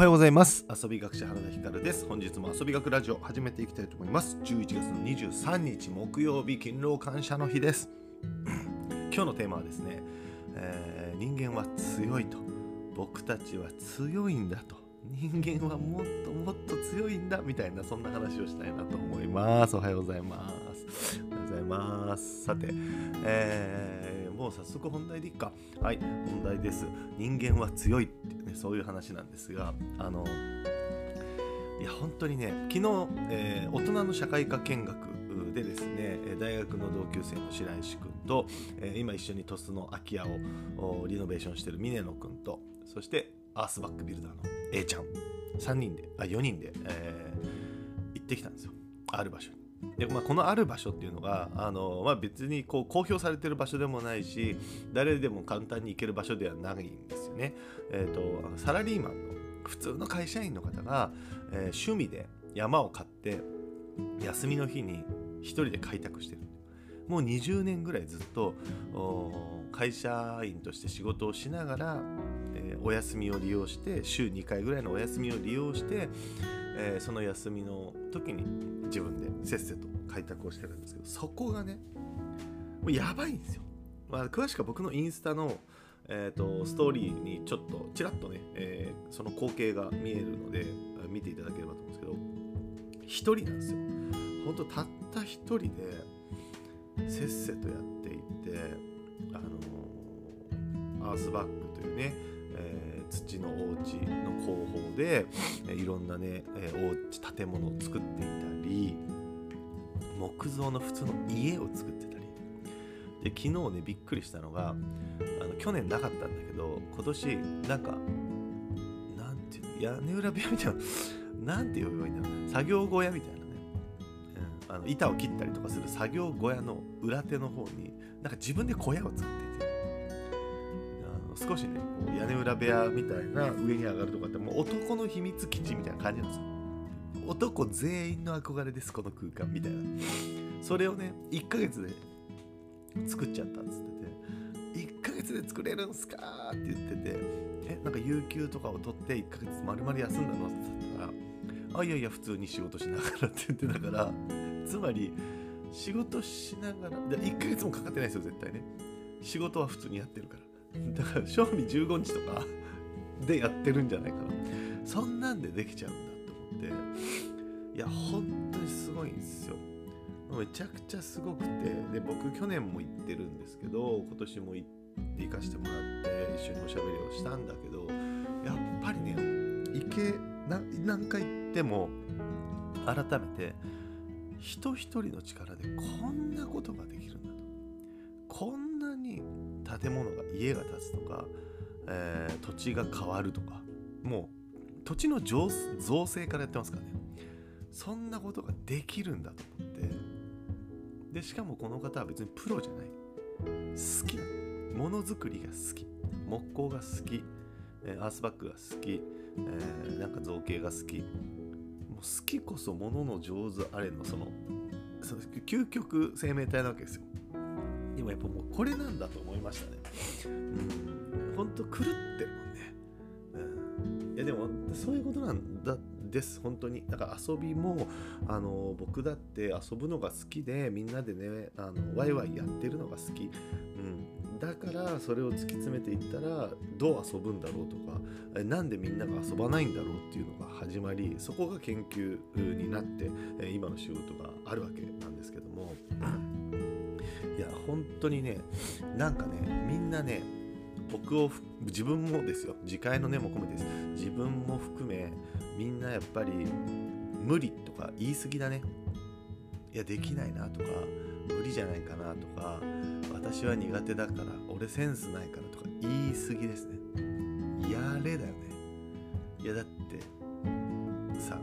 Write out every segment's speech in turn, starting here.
はようございます。遊び学者原田光です。本日も遊び学ラジオ始めていきたいと思います。11月の23日木曜日勤労感謝の日です。今日のテーマはですね、えー、人間は強いと。僕たちは強いんだと。人間はもっともっと強いんだみたいなそんな話をしたいなと思います。おはようございます。おはようございます。さて、えー、もう早速本題でいっか。はい本題です。人間は強いってね、そういう話なんですがあのいや本当にね昨日、えー、大人の社会科見学でですね大学の同級生の白石君と、えー、今一緒に鳥栖の空き家をリノベーションしてる峰野君とそしてアースバックビルダーの A ちゃん3人であ4人で、えー、行ってきたんですよある場所に。でまあ、このある場所っていうのがあの、まあ、別にこう公表されてる場所でもないし誰でも簡単に行ける場所ではないんですよね。えーと、サラリーマンの普通の会社員の方が、えー、趣味で山を買って休みの日に1人で開拓してるもう20年ぐらいずっと会社員として仕事をしながら、お休みを利用して週2回ぐらいのお休みを利用して、えー、その休みの時に自分でせっせと開拓をしてるんですけどそこがねもうやばいんですよ、まあ、詳しくは僕のインスタの、えーと、ストーリーにちょっとちらっとね、えー、その光景が見えるので見ていただければと思うんですけど一人なんですよ。ほんとたった一人でせっせとやっていってあのー、アースバッグというね、土のお家の工法で、えいろんなね、えお家建物を作っていたり木造の普通の家を作ってたり。で昨日ねびっくりしたのがあの去年なかったんだけど今年なんかなんていう屋根裏部屋みたいななんて呼べばいいんだろう作業小屋みたいなね、うん、あの板を切ったりとかする作業小屋の裏手の方になんか自分で小屋を作って少しねこう屋根裏部屋みたいな上に上がるとかってもう男の秘密基地みたいな感じなんですよ。男全員の憧れですこの空間みたいな。それをね1ヶ月で作っちゃったっつってて1ヶ月で作れるんすかって言っててえなんか有給とかを取って1ヶ月丸々休んだのって言ったらあいやいや普通に仕事しながらって言ってたからつまり仕事しながら1ヶ月もかかってないですよ絶対ね。仕事は普通にやってるから。だから賞味15日とかでやってるんじゃないかな。そんなんでできちゃうんだと思って。いや本当にすごいんですよ。めちゃくちゃすごくて。で僕去年も行ってるんですけど今年も行って行かしてもらって一緒におしゃべりをしたんだけどやっぱりね行け何回行っても改めて人一人の力でこんなことができるんだと。こんなに建物が家が建つとか、えー、土地が変わるとかもう土地の造成からやってますからね。そんなことができるんだと思って。でしかもこの方は別にプロじゃない。好きなものづくりが好き。木工が好き、アースバッグが好き、えー、なんか造形が好き。もう好きこそものの上手あれのそのその究極生命体なわけですよ。でもやっぱもうこれなんだと思いましたね。うん。ほんと狂ってるもんね。うん、いやでもそういうことなんだです。本当に。だから遊びもあの僕だって遊ぶのが好きでみんなでねあのワイワイやってるのが好き、うん、だからそれを突き詰めていったらどう遊ぶんだろうとかなんでみんなが遊ばないんだろうっていうのが始まりそこが研究になって今の仕事があるわけなんですけども。本当にねなんかねみんなね僕を自分もですよ自戒の念も込めてです。自分も含めみんなやっぱり無理とか言い過ぎだね。いやできないなとか無理じゃないかなとか私は苦手だから俺センスないからとか言い過ぎですね。やれだよね。いやだってさ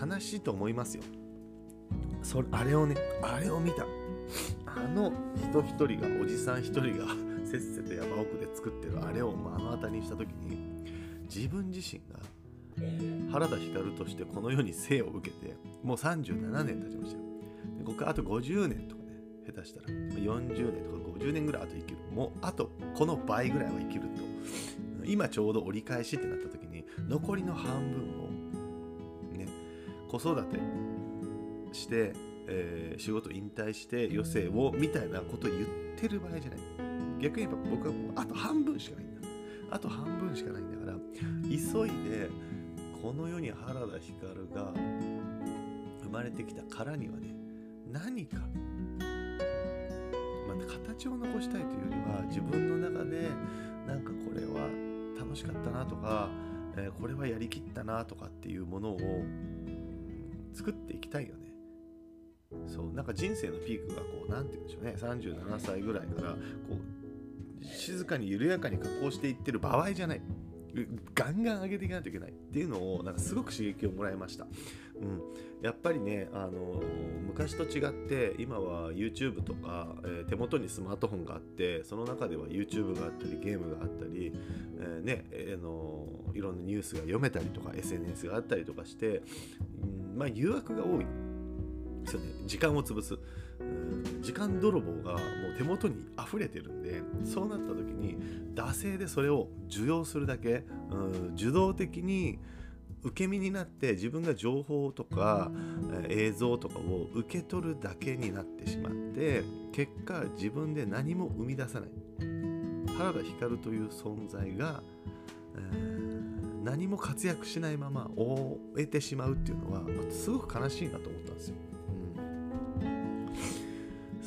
悲しいと思いますよ。それあれをねあれを見た。あの人一人がおじさん一人がせっせと山奥で作ってるあれを目の当たりにした時に自分自身が原田光としてこの世に生を受けてもう37年経ちましたよ。でここからあと50年とかね下手したら。40年とか50年ぐらいあと生きる。もうあとこの倍ぐらいは生きると。今ちょうど折り返しってなった時に残りの半分をね子育てしてえー、仕事引退して余生をみたいなこと言ってる場合じゃない。逆に言えば僕はもうあと半分しかないんだ。あと半分しかないんだから急いでこの世に原田光が生まれてきたからにはね何か、まあ、形を残したいというよりは自分の中でなんかこれは楽しかったなとか、えー、これはやりきったなとかっていうものを作っていきたいよね。そうなんか人生のピークがこう何て言うんでしょうね。37歳ぐらいからこう静かに緩やかに加工していってる場合じゃない。ガンガン上げていかないといけない。っていうのをなんかすごく刺激をもらいました、うん、やっぱりねあの昔と違って今は YouTube とか、えー、手元にスマートフォンがあってその中では YouTube があったりゲームがあったり、えー、ねえー、のいろんなニュースが読めたりとか SNS があったりとかして、うん、まあ誘惑が多い。で時間を潰す時間泥棒がもう手元に溢れてるんでそうなった時に惰性でそれを受容するだけ受動的に受け身になって自分が情報とか映像とかを受け取るだけになってしまって結果自分で何も生み出さない原田光という存在が、何も活躍しないまま終えてしまうっていうのはすごく悲しいなと思ったんですよ。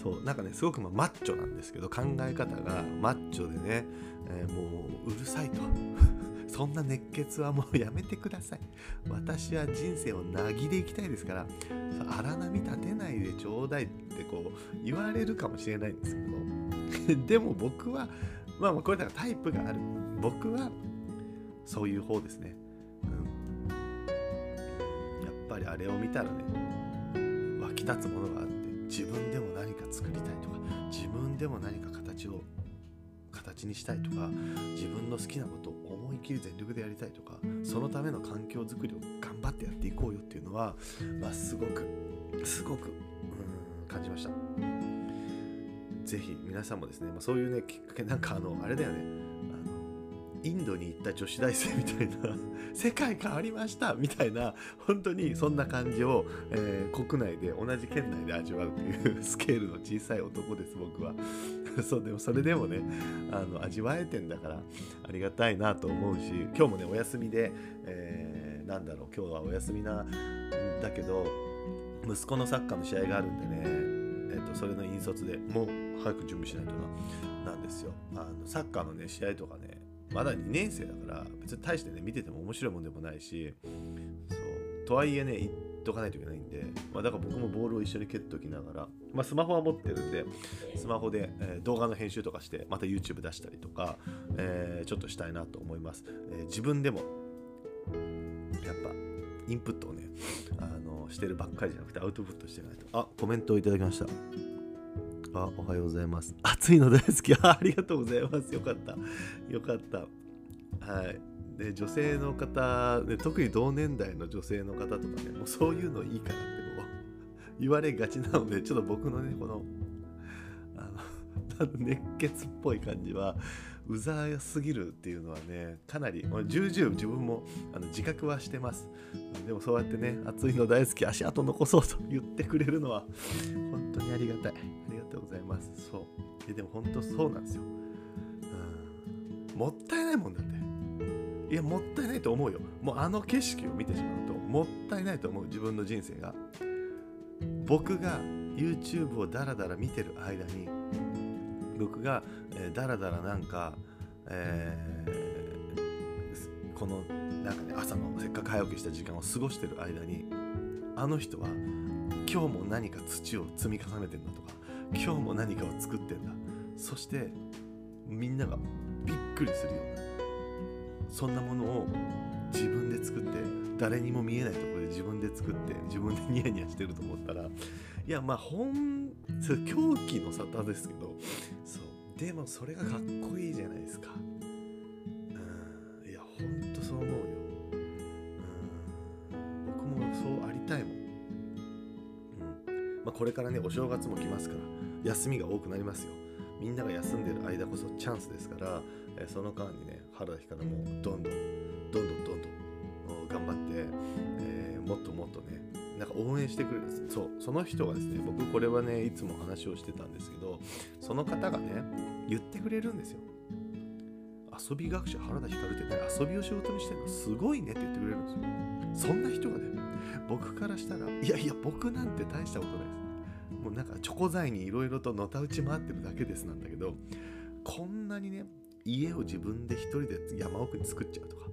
そうなんかねすごくまマッチョなんですけど考え方がマッチョでね、えー、もううるさいと。そんな熱血はもうやめてください。私は人生をなぎでいきたいですから荒波立てないでちょうだいってこう言われるかもしれないんですけど。でも僕はまあこれだからタイプがある。僕はそういう方ですね、うん、やっぱりあれを見たらね湧き立つものがあって。自分でも何か作りたいとか自分でも何か形を形にしたいとか自分の好きなことを思い切り全力でやりたいとかそのための環境づくりを頑張ってやっていこうよっていうのは、まあ、すごくすごくうん感じました。是非皆さんもですね、まあ、そういうねきっかけなんかあのあれだよね。インドに行った女子大生みたいな 世界変わりましたみたいな本当にそんな感じを、えー、国内で同じ県内で味わうという スケールの小さい男です僕は。そうでもそれでもねあの味わえてんだからありがたいなと思うし今日もねお休みで、えー、なんだろう今日はお休みなだけど息子のサッカーの試合があるんでね、えーと、とそれの引率でもう早く準備しないとななんですよ。あのサッカーのね試合とかねまだ2年生だから別に大してね見てても面白いもんでもないしそうとはいえね言っとかないといけないんで、まあ、だから僕もボールを一緒に蹴っときながら、まあ、スマホは持ってるんでスマホで、えー、動画の編集とかしてまた YouTube 出したりとか、えー、ちょっとしたいなと思います、えー、自分でもやっぱインプットをねあのしてるばっかりじゃなくてアウトプットしてないと。あコメントをいただきました。あ、おはようございます。暑いの大好き。あ ありがとうございます。よかった。よかった。はい。で、女性の方、で特に同年代の女性の方とかね、もうそういうのいいからってこう 言われがちなので、ちょっと僕のね、この、あの、熱血っぽい感じは、うざすぎるっていうのはねかなり重々自分もあの自覚はしてます。でもそうやってね暑いの大好き足跡残そうと言ってくれるのは本当にありがたい。ありがとうございます。そう。えでも本当そうなんですよ、うん、もったいないもんだって。いやもったいないと思うよ。もうあの景色を見てしまうともったいないと思う自分の人生が。僕が YouTube をダラダラ見てる間に僕が、えー、だらだらなんか、えー、このなんかね朝のせっかく早起きした時間を過ごしてる間にあの人は今日も何か土を積み重ねてんだとか今日も何かを作ってんだ。そしてみんながびっくりするようなそんなものを自分で作って誰にも見えないところで自分で作って自分でニヤニヤしてると思ったらいやまあ本狂気の沙汰ですけどでもそれがかっこいいじゃないですか。うん。いやほんとそう思うよ。うん。僕もそうありたいもん、うん。まあ、これからねお正月も来ますから休みが多くなりますよ。みんなが休んでる間こそチャンスですから、え、その間にね原田光もうどんどんどんどんどんどん頑張って、えー、もっともっとねなんか応援してくれるそう。その人がですね僕これはねいつも話をしてたんですけどその方がね言ってくれるんですよ。遊び学者原田光ってね遊びを仕事にしてるのすごいねって言ってくれるんですよ。そんな人がね僕からしたらいやいや僕なんて大したことないですもうなんかチョコ材にいろいろとのたうち回ってるだけですなんだけどこんなにね家を自分で一人で山奥に作っちゃうとか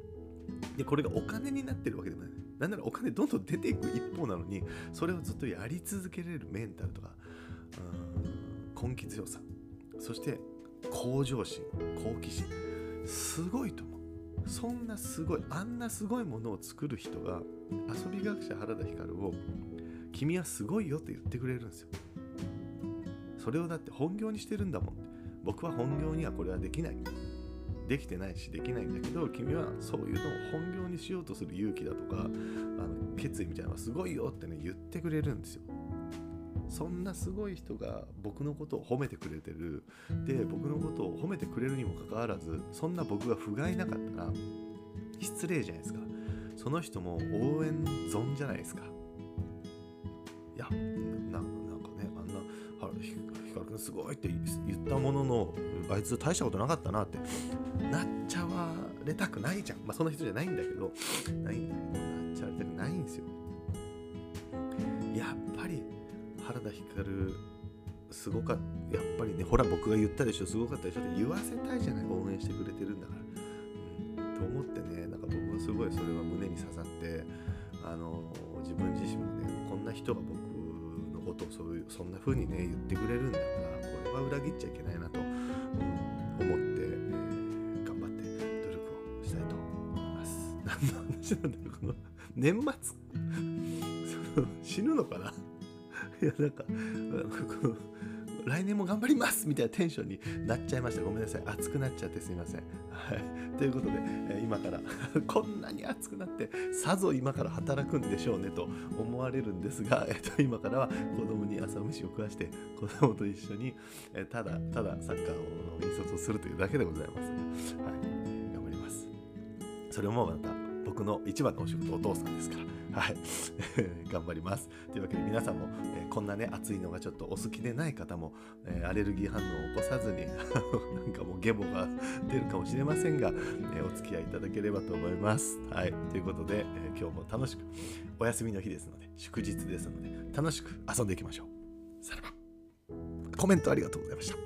でこれがお金になってるわけでもない。なんならお金どんどん出ていく一方なのにそれをずっとやり続けられるメンタルとか根気強さそして向上心好奇心すごいと思う。そんなすごいあんなすごいものを作る人が遊び学者原田光を君はすごいよって言ってくれるんですよ。それをだって本業にしてるんだもん。僕は本業にはこれはできない。できてないしできないんだけど君はそういうのを本業にしようとする勇気だとかあの決意みたいなのがすごいよってね言ってくれるんですよ。そんなすごい人が僕のことを褒めてくれてる。で僕のことを褒めてくれるにもかかわらずそんな僕が不甲斐なかったら失礼じゃないですか。その人も応援損じゃないですか。すごいって言ったもののあいつ大したことなかったなってなっちゃわれたくないじゃんまあそんな人じゃないんだけどないんだけどなっちゃわれたくないんですよ。やっぱり原田光すごかったやっぱりねほら僕が言ったでしょ。すごかったでしょって言わせたいじゃない。応援してくれてるんだから、うん、と思ってねなんか僕はすごいそれは胸に刺さってあの自分自身もねこんな人が僕ことをそういうそんな風にね言ってくれるんだからこれは裏切っちゃいけないなと、うん、思って、えー、頑張って努力をしたいと思います。何の話なんだろうこの年末？その死ぬのかな？いやなんかこの来年も頑張りますみたいなテンションになっちゃいました。ごめんなさい。熱くなっちゃってすいません、はい、ということで、え今から こんなに熱くなってさぞ今から働くんでしょうねと思われるんですが、えっと、今からは子供に朝飯を食わして子供と一緒に、えただただサッカーを引率をするというだけでございます、はい、頑張ります。それもまた僕の一番のお仕事お父さんですから。はい、頑張ります。というわけで皆さんも、えー、こんなね、暑いのがちょっとお好きでない方も、えー、アレルギー反応を起こさずに、なんかもうゲボが出るかもしれませんが、えー、お付き合いいただければと思います。はい、ということで、え今日も楽しく、お休みの日ですので、祝日ですので、楽しく遊んでいきましょう。さらば。コメントありがとうございました。